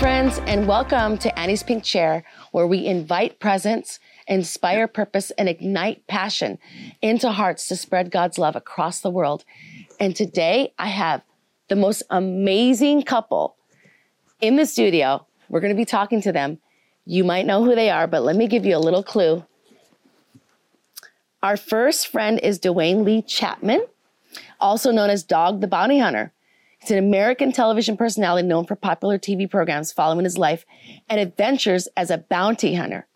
friends, and welcome to Annie's Pink Chair, where we invite presence, inspire purpose, and ignite passion into hearts to spread God's love across the world. And today I have the most amazing couple in the studio. We're going to be talking to them. You might know who they are, but let me give you a little clue. Our first friend is Duane Lee Chapman, also known as Dog the Bounty Hunter. He's an American television personality known for popular TV programs following his life and adventures as a bounty hunter.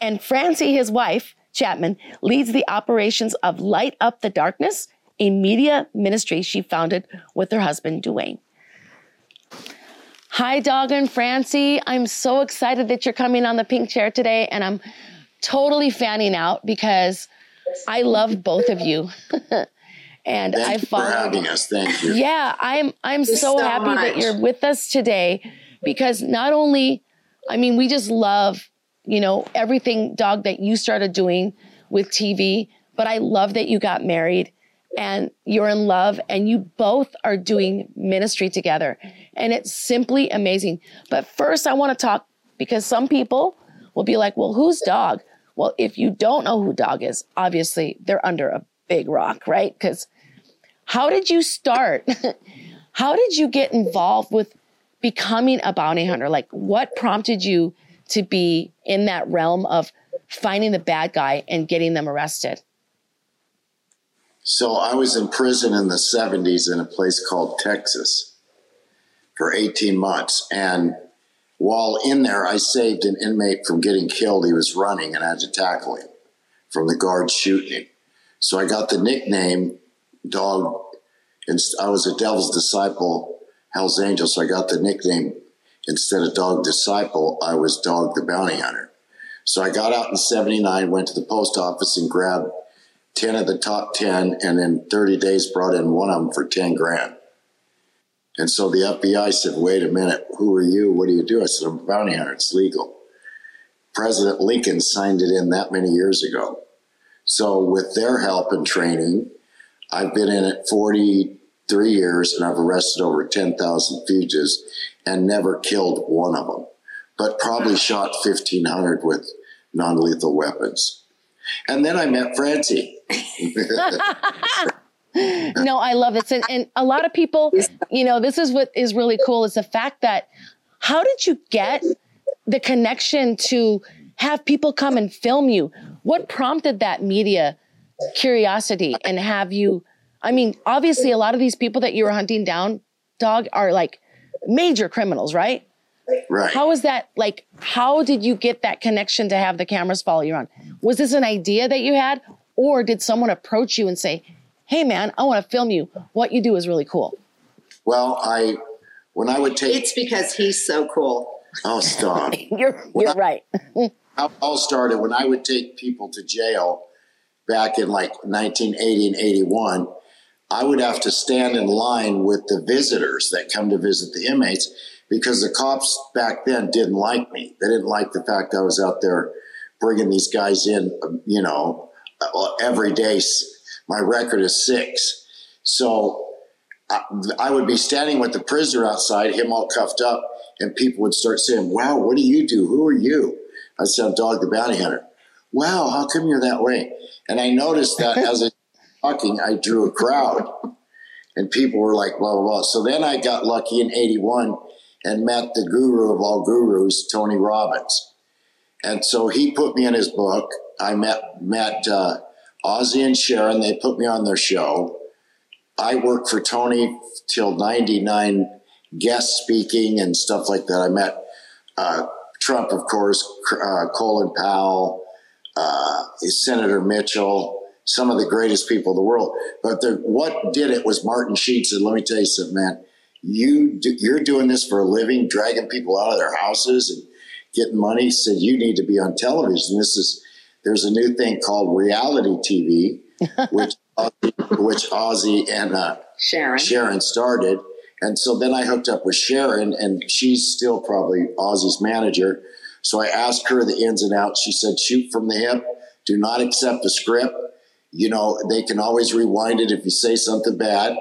And Francie, his wife, Chapman, leads the operations of Light Up the Darkness, a media ministry she founded with her husband, Duane. Hi, Dog and Francie. I'm so excited that you're coming on the pink chair today, and I'm totally fanning out because I love both of you. and Thank I you for followed. having us. Thank you. Yeah, I'm I'm so so happy that you're with us today because not only I mean we just love, you know, everything dog that you started doing with TV, but I love that you got married and you're in love and you both are doing ministry together. And it's simply amazing. But first I want to talk because some people will be like, "Well, who's dog?" Well, if you don't know who dog is, obviously they're under a big rock, right? Cuz how did you start? How did you get involved with becoming a bounty hunter? Like, what prompted you to be in that realm of finding the bad guy and getting them arrested? So I was in prison in the 70s in a place called Texas for 18 months. And while in there, I saved an inmate from getting killed. He was running and I had to tackle him from the guards shooting him. So I got the nickname Dog. And I was a devil's disciple, Hell's Angel. So I got the nickname instead of Dog Disciple, I was Dog the Bounty Hunter. So I got out in 79, went to the post office and grabbed 10 of the top 10 and in 30 days brought in one of them for 10 grand. And so the FBI said, wait a minute, who are you? What do you do? I said, I'm a bounty hunter. It's legal. President Lincoln signed it in that many years ago. So with their help and training, I've been in it 43 years and I've arrested over 10,000 fugitives and never killed one of them, but probably shot 1,500 with non lethal weapons. And then I met Francie. no, I love this. And, and a lot of people, you know, this is what is really cool is the fact that how did you get the connection to have people come and film you? What prompted that media curiosity and have you? I mean, obviously, a lot of these people that you were hunting down, dog, are like major criminals, right? Right. How is that like? How did you get that connection to have the cameras follow you around? Was this an idea that you had, or did someone approach you and say, "Hey, man, I want to film you. What you do is really cool." Well, I, when I would take, It's because he's so cool. oh, stop. You're you're right. How it all started when I would take people to jail back in like 1980 and 81. I would have to stand in line with the visitors that come to visit the inmates because the cops back then didn't like me. They didn't like the fact I was out there bringing these guys in, you know, uh, every day. My record is six. So I would be standing with the prisoner outside, him all cuffed up, and people would start saying, Wow, what do you do? Who are you? I said, I'm Dog the Bounty Hunter. Wow, how come you're that way? And I noticed that as I was talking, I drew a crowd and people were like, blah, blah, blah. So then I got lucky in 81 and met the guru of all gurus, Tony Robbins. And so he put me in his book. I met, met uh, Ozzy and Sharon. They put me on their show. I worked for Tony till 99, guest speaking and stuff like that. I met uh, Trump, of course, uh, Colin Powell, uh, Senator Mitchell, some of the greatest people in the world. But the, what did it was Martin Sheets. And let me tell you something, man. You do, you're doing this for a living, dragging people out of their houses and getting money. Said, you need to be on television. This is, there's a new thing called reality TV, which, which Ozzy and, uh, Sharon. Sharon started. And so then I hooked up with Sharon, and she's still probably Ozzy's manager. So I asked her the ins and outs. She said, shoot from the hip, do not accept the script. You know, they can always rewind it if you say something bad,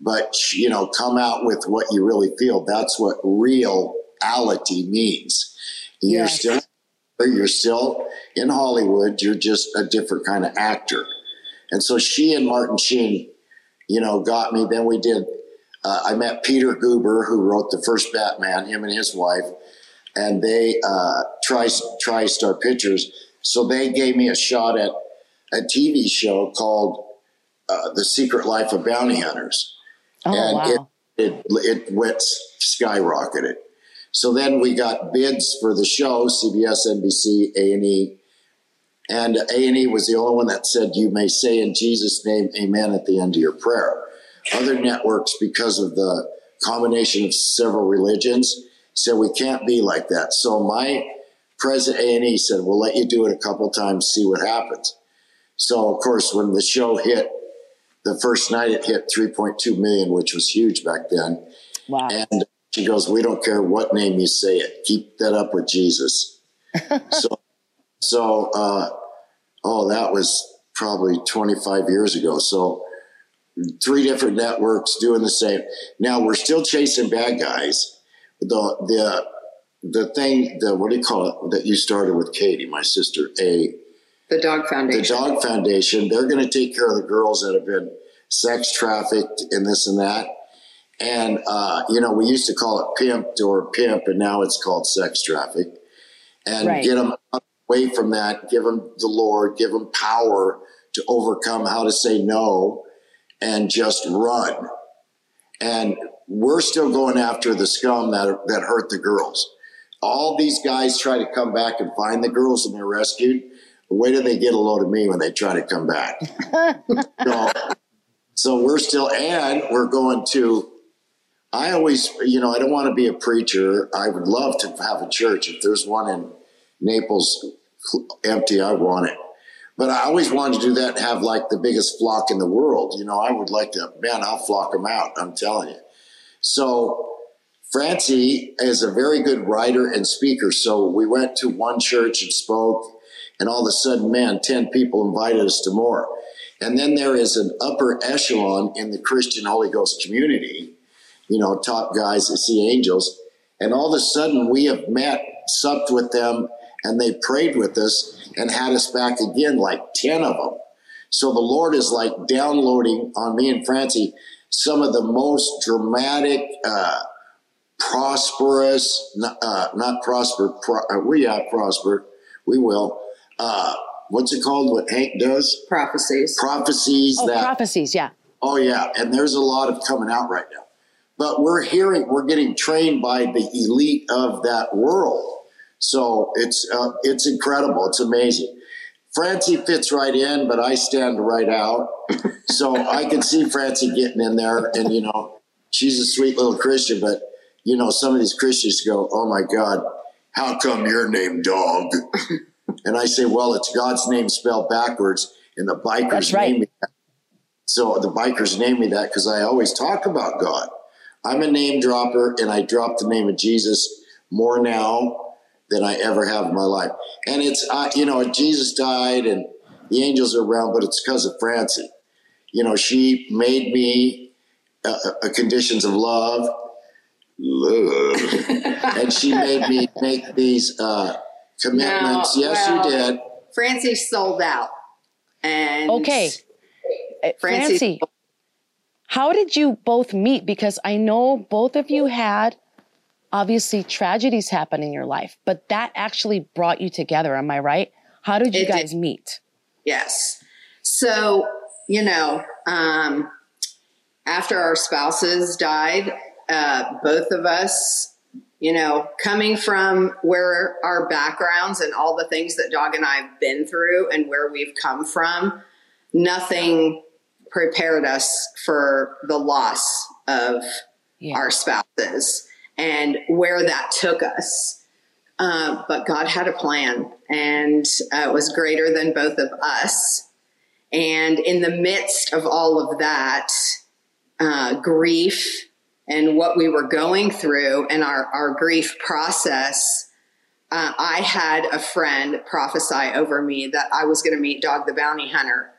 but, you know, come out with what you really feel. That's what real reality means. You're Yes. still you're still in Hollywood. You're just a different kind of actor. And so she and Martin Sheen, you know, got me. Then we did. Uh, I met Peter Guber, who wrote the first Batman. Him and his wife, and they uh, TriStar Pictures. So they gave me a shot at a TV show called uh, The Secret Life of Bounty Hunters Oh and wow. it, it it went skyrocketed. So then we got bids for the show, CBS, NBC, A and E, and A and E was the only one that said you may say in Jesus' name, Amen at the end of your prayer. Other networks, because of the combination of several religions, said we can't be like that. So my president A and E said, "We'll let you do it a couple times, see what happens." So of course, when the show hit, the first night it hit 3.2 million, which was huge back then. Wow. And she goes, "We don't care what name you say it. Keep that up with Jesus." so, so, uh, oh, that was probably 25 years ago. So, three different networks doing the same. Now we're still chasing bad guys. The the the thing, the what do you call it that you started with Katie, my sister, a The Dog foundation. the Dog Foundation, they're going to take care of the girls that have been sex trafficked and this and that. And, uh, you know, we used to call it pimped or pimp, and now it's called sex traffic. And Right. get them away from that, give them the Lord, give them power to overcome how to say no and just run. And we're still going after the scum that, that hurt the girls. All these guys try to come back and find the girls and they're rescued. Wait till they get a load of me when they try to come back. so, so we're still, and we're going to. I always, you know, I don't want to be a preacher. I would love to have a church. If there's one in Naples empty, I want it. But I always wanted to do that and have like the biggest flock in the world. You know, I would like to, man, I'll flock them out. I'm telling you. So Francie is a very good writer and speaker. So we went to one church and spoke, and all of a sudden, man, 10 people invited us to more. And then there is an upper echelon in the Christian Holy Ghost community, you know, top guys that see angels. And all of a sudden, we have met, supped with them, and they prayed with us and had us back again, like 10 of them. So the Lord is like downloading on me and Francie some of the most dramatic, uh, prosperous, uh, not prosper, pro- uh, we have prospered, we will. Uh, what's it called? What Hank does? Prophecies. Prophecies Oh, that prophecies. Yeah. Oh yeah, and there's a lot of coming out right now. But we're hearing, we're getting trained by the elite of that world. So it's uh, it's incredible. It's amazing. Francie fits right in, but I stand right out. So I can see Francie getting in there, and you know, she's a sweet little Christian. But you know, some of these Christians go, "Oh my God, how come your name dog?" And I say, "Well, it's God's name spelled backwards, and the bikers That's right. name me that. So the bikers name me that because I always talk about God. I'm a name dropper, and I drop the name of Jesus more now than I ever have in my life. And it's, uh, you know, Jesus died and the angels are around, but it's because of Francie. You know, she made me uh, uh, conditions of love, love, and she made me make these uh, commitments. No, yes, well- you did. Francie sold out. And Okay. Uh, Francie- Francie, how did you both meet? Because I know both of you had obviously tragedies happen in your life, but that actually brought you together. Am I right? How did you It did. guys meet? Yes. So, you know, um, after our spouses died, uh, both of us, you know, coming from where our backgrounds and all the things that Dog and I have been through and where we've come from, nothing prepared us for the loss of Yeah. our spouses and where that took us. Uh, but God had a plan, and uh, it was greater than both of us. And in the midst of all of that uh, grief and what we were going through and our, our grief process, uh, I had a friend prophesy over me that I was going to meet Dog the Bounty Hunter,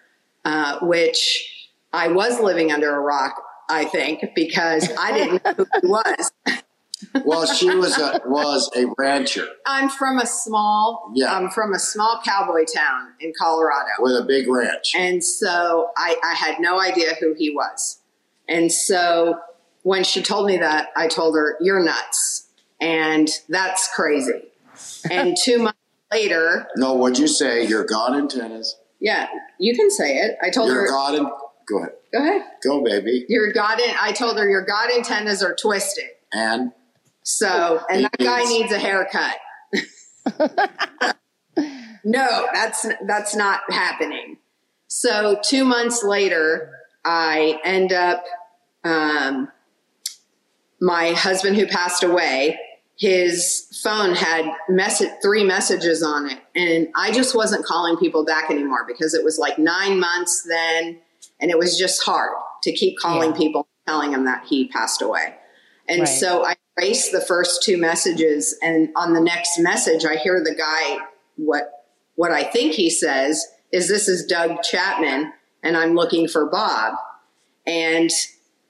uh, which I was living under a rock, I think, because I didn't know who he was. well, she was a was a rancher. I'm from a small, Yeah. I'm from a small cowboy town in Colorado. with a big ranch. And so I, I had no idea who he was. And so when she told me that, I told her, You're nuts. And that's crazy. And two months later, No, what'd you say? You're God in tennis. yeah, you can say it. I told You're her, God in. Go ahead. Go ahead. Go, baby. Your God in, I told her, Your God antennas are twisted. And So, and that guy needs a haircut. no, that's that's not happening. So, two months later, I end up. Um, my husband, who passed away, his phone had message three messages on it, and I just wasn't calling people back anymore because it was like nine months then, and it was just hard to keep calling Yeah. people, telling them that he passed away. And Right. so I erased the first two messages, and on the next message, I hear the guy what what I think he says is this is Doug Chapman, and I'm looking for Bob. And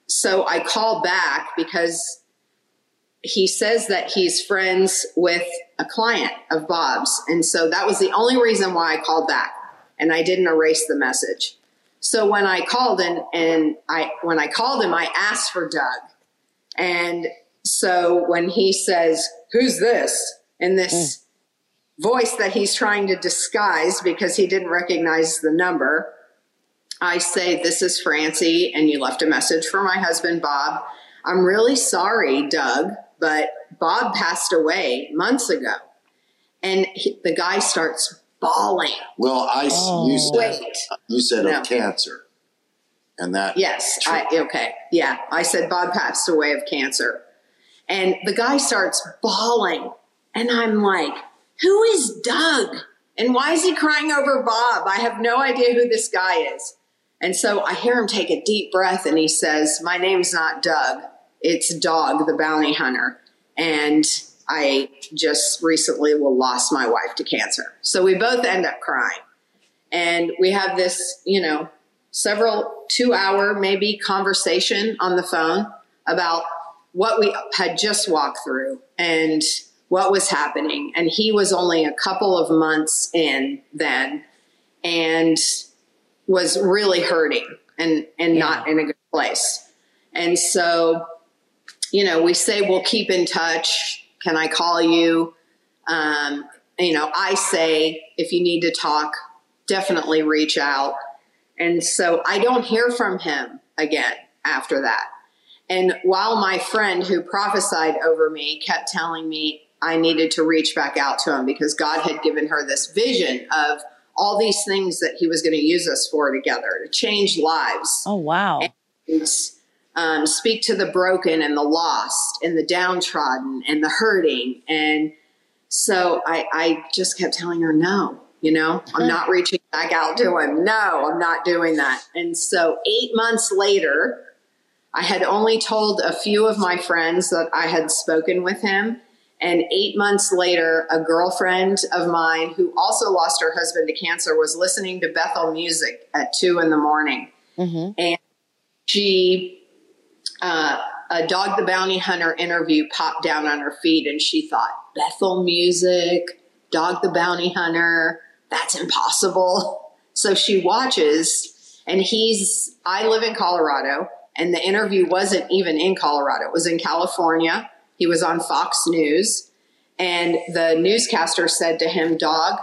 so I call back because he says that he's friends with a client of Bob's. And so that was the only reason why I called back. And I didn't erase the message. So when I called and, and I when I called him, I asked for Doug. And so when he says, Who's this? in this mm. voice that he's trying to disguise because he didn't recognize the number, I say, This is Francie, and you left a message for my husband, Bob. I'm really sorry, Doug, but Bob passed away months ago. And he, the guy starts bawling. well, I s- you Oh. said Wait, you said No. of cancer, and that yes, I, okay, yeah. I said Bob passed away of cancer. And the guy starts bawling. And I'm like, Who is Doug? And why is he crying over Bob? I have no idea who this guy is. And so I hear him take a deep breath and he says, My name's not Doug, it's Dog, the bounty hunter. And I just recently lost my wife to cancer. So we both end up crying. And we have this, you know, several two hour maybe conversation on the phone about what we had just walked through and what was happening. And he was only a couple of months in then and was really hurting and, and not in a good place. And so, you know, we say we'll keep in touch. Can I call you? Um, you know, I say if you need to talk, definitely reach out. And so I don't hear from him again after that. And while my friend who prophesied over me kept telling me I needed to reach back out to him because God had given her this vision of all these things that he was going to use us for together to change lives Oh wow. and, um, speak to the broken and the lost and the downtrodden and the hurting. And so I, I just kept telling her, no, you know, I'm not reaching back out to him. No, I'm not doing that. And so eight months later, I had only told a few of my friends that I had spoken with him. And eight months later, a girlfriend of mine who also lost her husband to cancer was listening to Bethel music at two in the morning hmm she uh, a dog the bounty hunter interview popped down on her feed and she thought bethel music dog the bounty hunter that's impossible so she watches and he's i live in colorado and the interview wasn't even in colorado. It was in california. He was on fox news. And the newscaster said to him dog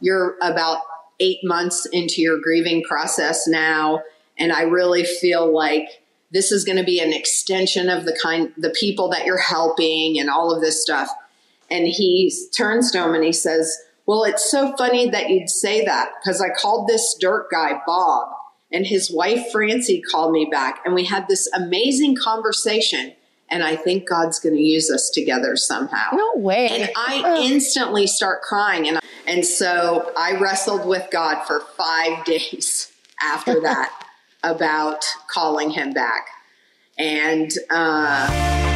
you're about eight months into your grieving process now. And i really feel like this is going to be an extension of the kind the people that you're helping and all of this stuff. And he turns to him and he says well it's so funny that you'd say that because i called this dirt guy bob and his wife francie called me back and we had this amazing conversation and i think god's going to use us together somehow No way. and I instantly start crying. And, and so I wrestled with God for five days after that about calling him back. And uh,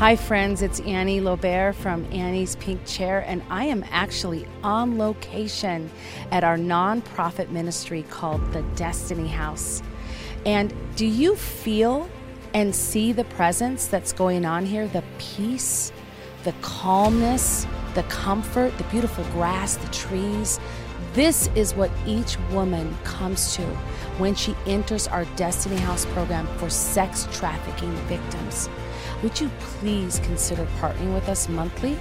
Hi, friends. It's Annie Lobert from Annie's Pink Chair, and I am actually on location at our nonprofit ministry called the Destiny House. And do you feel and see the presence that's going on here? The peace, the calmness, the comfort, the beautiful grass, the trees. This is what each woman comes to when she enters our Destiny House program for sex trafficking victims. Would you please consider partnering with us monthly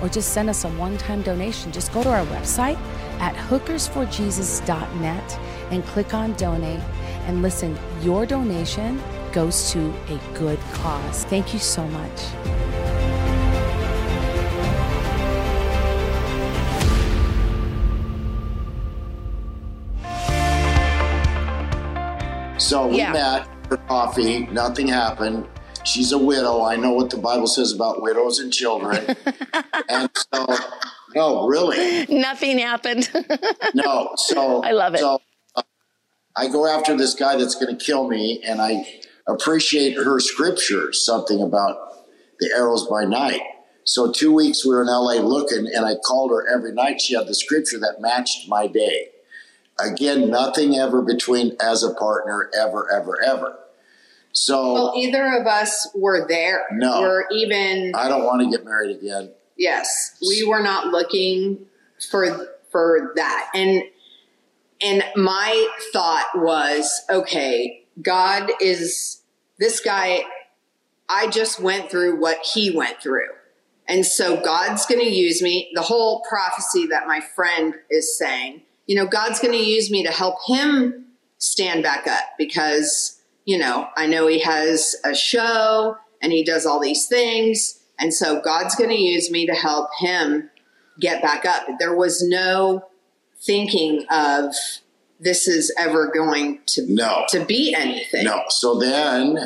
or just send us a one time donation? Just go to our website at hookersforjesus.net and click on donate. And listen, your donation goes to a good cause. Thank you so much. So we Yeah. met for coffee. Nothing happened. She's a widow. I know what the Bible says about widows and children. and so, no, really, Nothing happened. no. So I love it. So uh, I go after this guy that's going to kill me, and I appreciate her scripture, something about the arrows by night. So two weeks we were in LA looking, and I called her every night. She had the scripture that matched my day. Again, nothing ever between as a partner, ever, ever, ever. So Well, either of us were there. No. We're even I don't want to get married again. yes, we were not looking for for that. And and my thought was, okay, God is this guy I just went through what he went through. And so God's going to use me. The whole prophecy that my friend is saying, you know, God's going to use me to help him stand back up because, you know, I know he has a show and he does all these things. And so God's going to use me to help him get back up. There was no thinking of this is ever going to No. to be anything. No. So then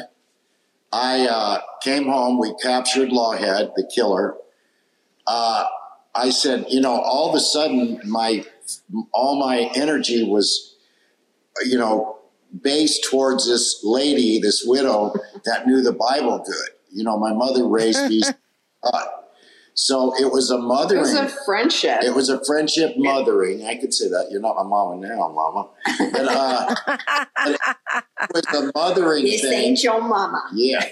I uh, came home. We captured Lawhead, the killer. Uh, I said, you know, all of a sudden, my all my energy was, you know, based towards this lady, this widow that knew the Bible good. You know, my mother raised me. uh, so it was a It mothering. was a friendship. It was a friendship mothering. I could say that. You're not my mama now, mama. But, uh, it was a mothering this thing. ain't your mama. Yeah.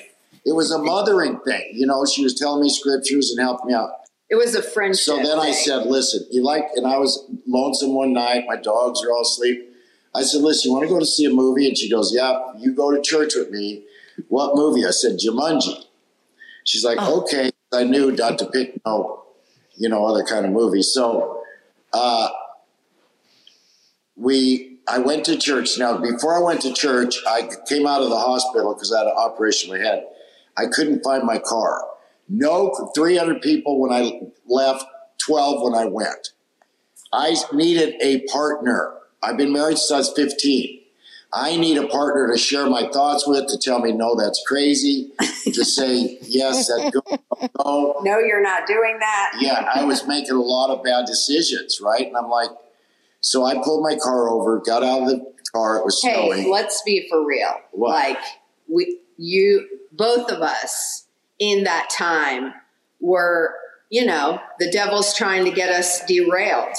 It was a mothering thing. You know, she was telling me scriptures and helping me out. It was a friendship. So then I said, listen, you like, and I was lonesome one night. My dogs are all asleep. I said, listen, you want to go to see a movie? And she goes, yeah, you go to church with me. What movie? I said, Jumanji. She's like, okay. I knew not to pick no, you know, other kind of movie. So, uh, we, I went to church. Now, before I went to church, I came out of the hospital because I had an operation in my head. I couldn't find my car. No, 300 people when I left, 12 when I went. I needed a partner. I've been married since I was 15. I need a partner to share my thoughts with, to tell me, no, that's crazy, to say, yes, that's good, no. no, you're not doing that. Yeah, I was making a lot of bad decisions, right? And I'm like, so I pulled my car over, got out of the car, it was Hey, snowing. let's be for real. What? Like we, you, both of us in that time were, you know, the devil's trying to get us derailed.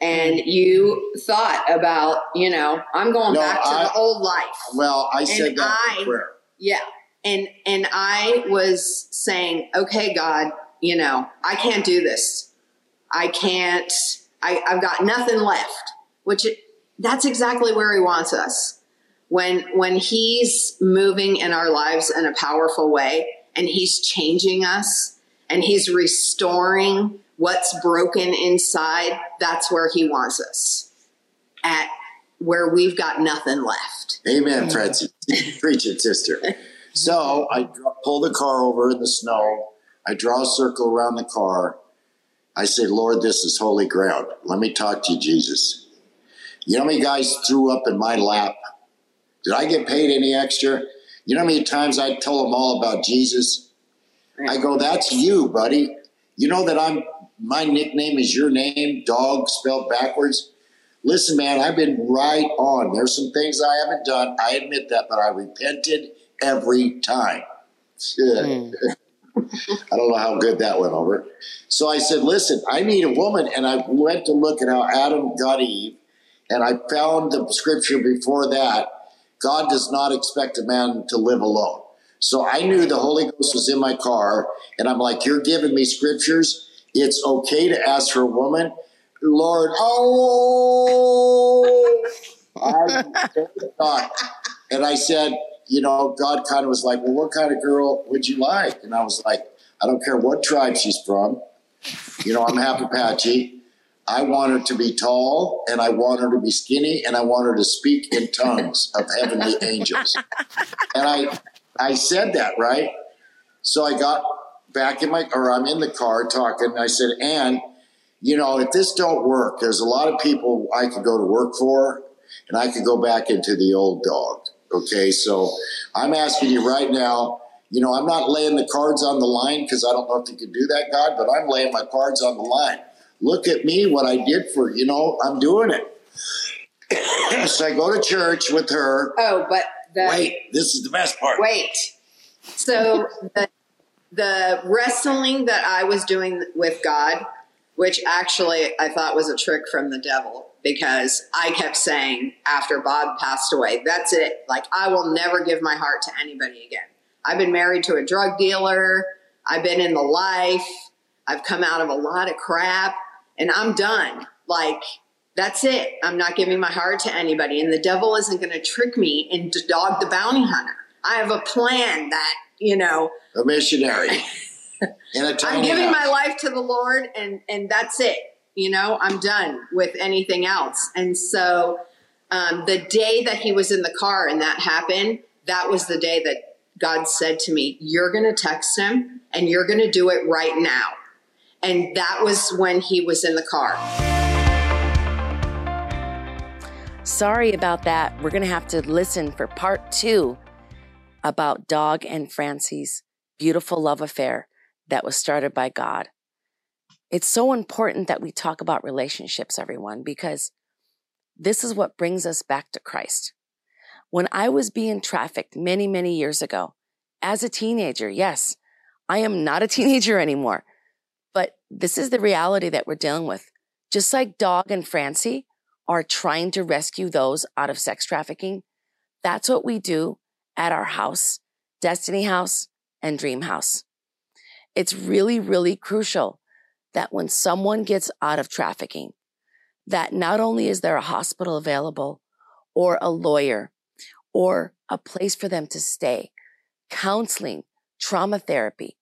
And mm. you thought about, you know, I'm going No, back to I- the old life. Well, I said And that I- in prayer. Yeah. And and I was saying, okay, God, you know, I can't do this. I can't I, I've got nothing left. Which it, that's exactly where he wants us. When when he's moving in our lives in a powerful way and he's changing us and he's restoring what's broken inside, that's where he wants us. At where we've got nothing left. Amen, Francie. Preach it, sister. So I dr- pull the car over in the snow. I draw a circle around the car. I say, Lord, this is holy ground. Let me talk to you, Jesus. You know how many guys threw up in my lap? Did I get paid any extra? You know how many times I tell them all about Jesus? I go, that's you, buddy. You know that I'm, my nickname is your name, dog spelled backwards. Listen, man, I've been right on. There's some things I haven't done. I admit that, but I repented every time. Hmm. I don't know how good that went over. So I said, listen, I need a woman. And I went to look at how Adam got Eve, and I found the scripture before that. God does not expect a man to live alone. So I knew the Holy Ghost was in my car, and I'm like, You're giving me scriptures. It's okay to ask for a woman. Lord, oh, I thought. And I said, You know, God kind of was like, Well, what kind of girl would you like? And I was like, I don't care what tribe she's from. You know, I'm half Apache. I want her to be tall and I want her to be skinny and I want her to speak in tongues of heavenly angels. And I I said that, right? So I got back in my or I'm in the car talking and I said, Anne, you know, if this don't work, there's a lot of people I could go to work for and I could go back into the old dog. Okay, so I'm asking you right now, you know, I'm not laying the cards on the line because I don't know if you can do that, God, but I'm laying my cards on the line look at me, what I did for, you know, I'm doing it. so I go to church with her. Oh, but the, wait, this is the best part. Wait. So the, the wrestling that I was doing with God, which actually I thought was a trick from the devil because I kept saying after Bob passed away, that's it. Like, I will never give my heart to anybody again. I've been married to a drug dealer. I've been in the life. I've come out of a lot of crap and I'm done. Like, that's it. I'm not giving my heart to anybody. And the devil isn't going to trick me into dog the bounty hunter. I have a plan that, you know, a missionary. in a tiny I'm giving house. my life to the Lord and, and that's it. You know, I'm done with anything else. And so, um, the day that he was in the car and that happened, that was the day that God said to me, You're going to text him and you're going to do it right now. And that was when he was in the car. Sorry about that. We're going to have to listen for part two about Dog and Francie's beautiful love affair that was started by God. It's so important that we talk about relationships, everyone, because this is what brings us back to Christ. When I was being trafficked many, many years ago, as a teenager, yes, I am not a teenager anymore. But this is the reality that we're dealing with. Just like Dog and Francie are trying to rescue those out of sex trafficking, that's what we do at our house, Destiny House and Dream House. It's really, really crucial that when someone gets out of trafficking, that not only is there a hospital available or a lawyer or a place for them to stay, counseling, trauma therapy,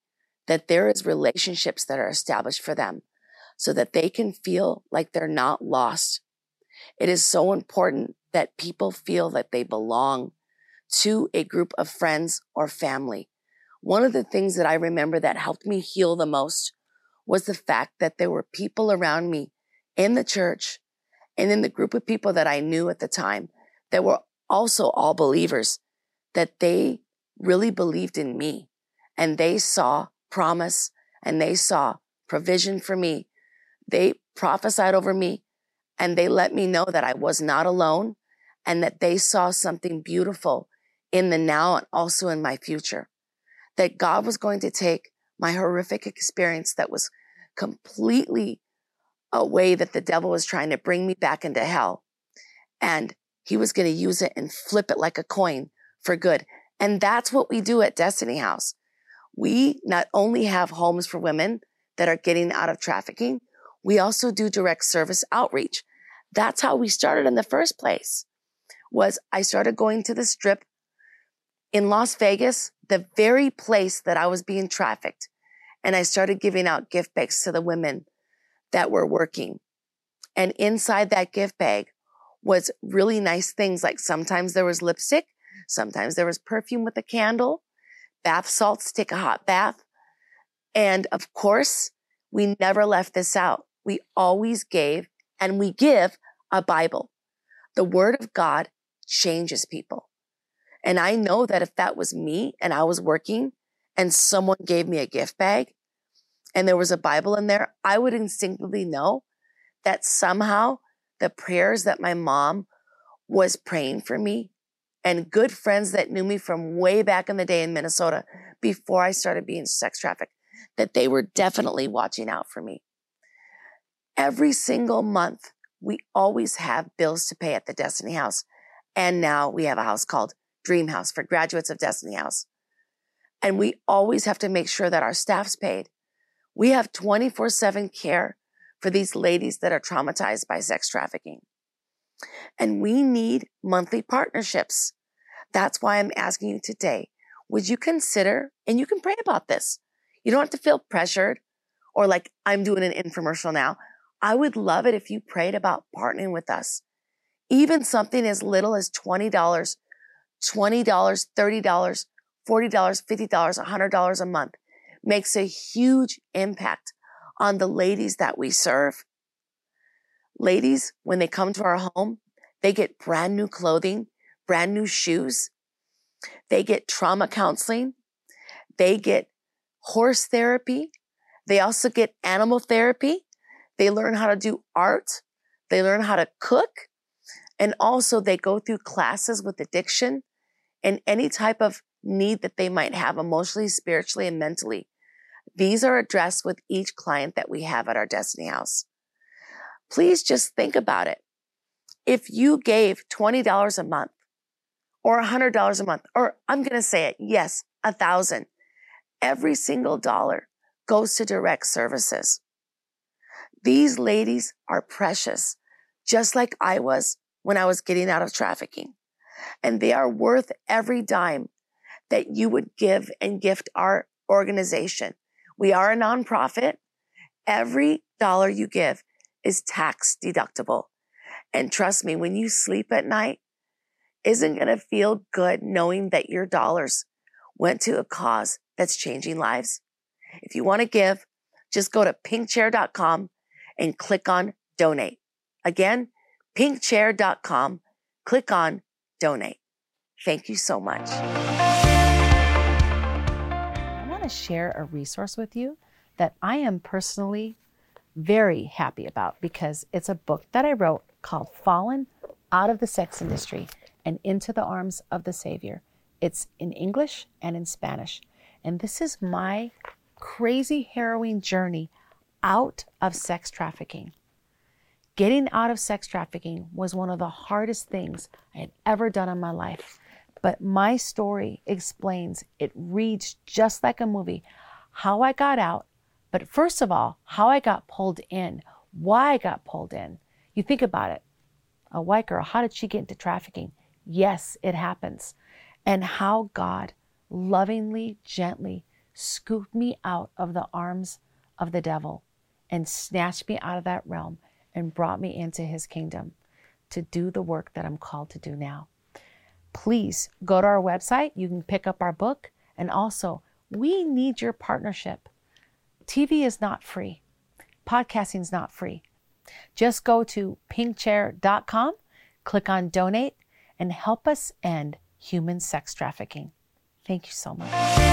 that there is relationships that are established for them so that they can feel like they're not lost. It is so important that people feel that they belong to a group of friends or family. One of the things that I remember that helped me heal the most was the fact that there were people around me in the church and in the group of people that I knew at the time that were also all believers, that they really believed in me and they saw promise and they saw provision for me. They prophesied over me and they let me know that I was not alone and that they saw something beautiful in the now and also in my future. That God was going to take my horrific experience that was completely a way that the devil was trying to bring me back into hell. And he was going to use it and flip it like a coin for good. And that's what we do at Destiny House we not only have homes for women that are getting out of trafficking, we also do direct service outreach. That's how we started in the first place. Was I started going to the strip in Las Vegas, the very place that I was being trafficked. And I started giving out gift bags to the women that were working. And inside that gift bag was really nice things like sometimes there was lipstick, sometimes there was perfume with a candle, bath salts, take a hot bath. And of course, we never left this out. We always gave and we give a Bible. The word of God changes people. And I know that if that was me and I was working and someone gave me a gift bag and there was a Bible in there, I would instinctively know that somehow the prayers that my mom was praying for me and good friends that knew me from way back in the day in Minnesota before I started being sex trafficked, that they were definitely watching out for me. Every single month, we always have bills to pay at the Destiny House. And now we have a house called Dream House for graduates of Destiny House. And we always have to make sure that our staff's paid. We have 24 7 care for these ladies that are traumatized by sex trafficking. And we need monthly partnerships. That's why I'm asking you today. Would you consider, and you can pray about this. You don't have to feel pressured or like I'm doing an infomercial now. I would love it if you prayed about partnering with us. Even something as little as $20, $20, $30, $40, $50, $100 a month makes a huge impact on the ladies that we serve. Ladies, when they come to our home, they get brand new clothing, brand new shoes. They get trauma counseling. They get horse therapy. They also get animal therapy. They learn how to do art. They learn how to cook. And also they go through classes with addiction and any type of need that they might have emotionally, spiritually, and mentally. These are addressed with each client that we have at our Destiny House. Please just think about it. If you gave $20 a month or $100 a month, or I'm going to say it, yes, a thousand, every single dollar goes to direct services. These ladies are precious, just like I was when I was getting out of trafficking. And they are worth every dime that you would give and gift our organization. We are a nonprofit. Every dollar you give is tax deductible. And trust me, when you sleep at night, isn't going to feel good knowing that your dollars went to a cause that's changing lives. If you want to give, just go to pinkchair.com and click on donate. Again, pinkchair.com, click on donate. Thank you so much I want to share a resource with you that I am personally very happy about because it's a book that I wrote called Fallen Out of the Sex Industry and Into the Arms of the Savior. It's in English and in Spanish. And this is my crazy, harrowing journey out of sex trafficking. Getting out of sex trafficking was one of the hardest things I had ever done in my life. But my story explains, it reads just like a movie, how I got out, but first of all, how I got pulled in, why I got pulled in. You think about it. A white girl, how did she get into trafficking? Yes, it happens. And how God lovingly, gently scooped me out of the arms of the devil and snatched me out of that realm and brought me into his kingdom to do the work that I'm called to do now please go to our website. You can pick up our book. And also, we need your partnership. TV is not free, podcasting is not free. Just go to pinkchair.com, click on donate, and help us end human sex trafficking. Thank you so much.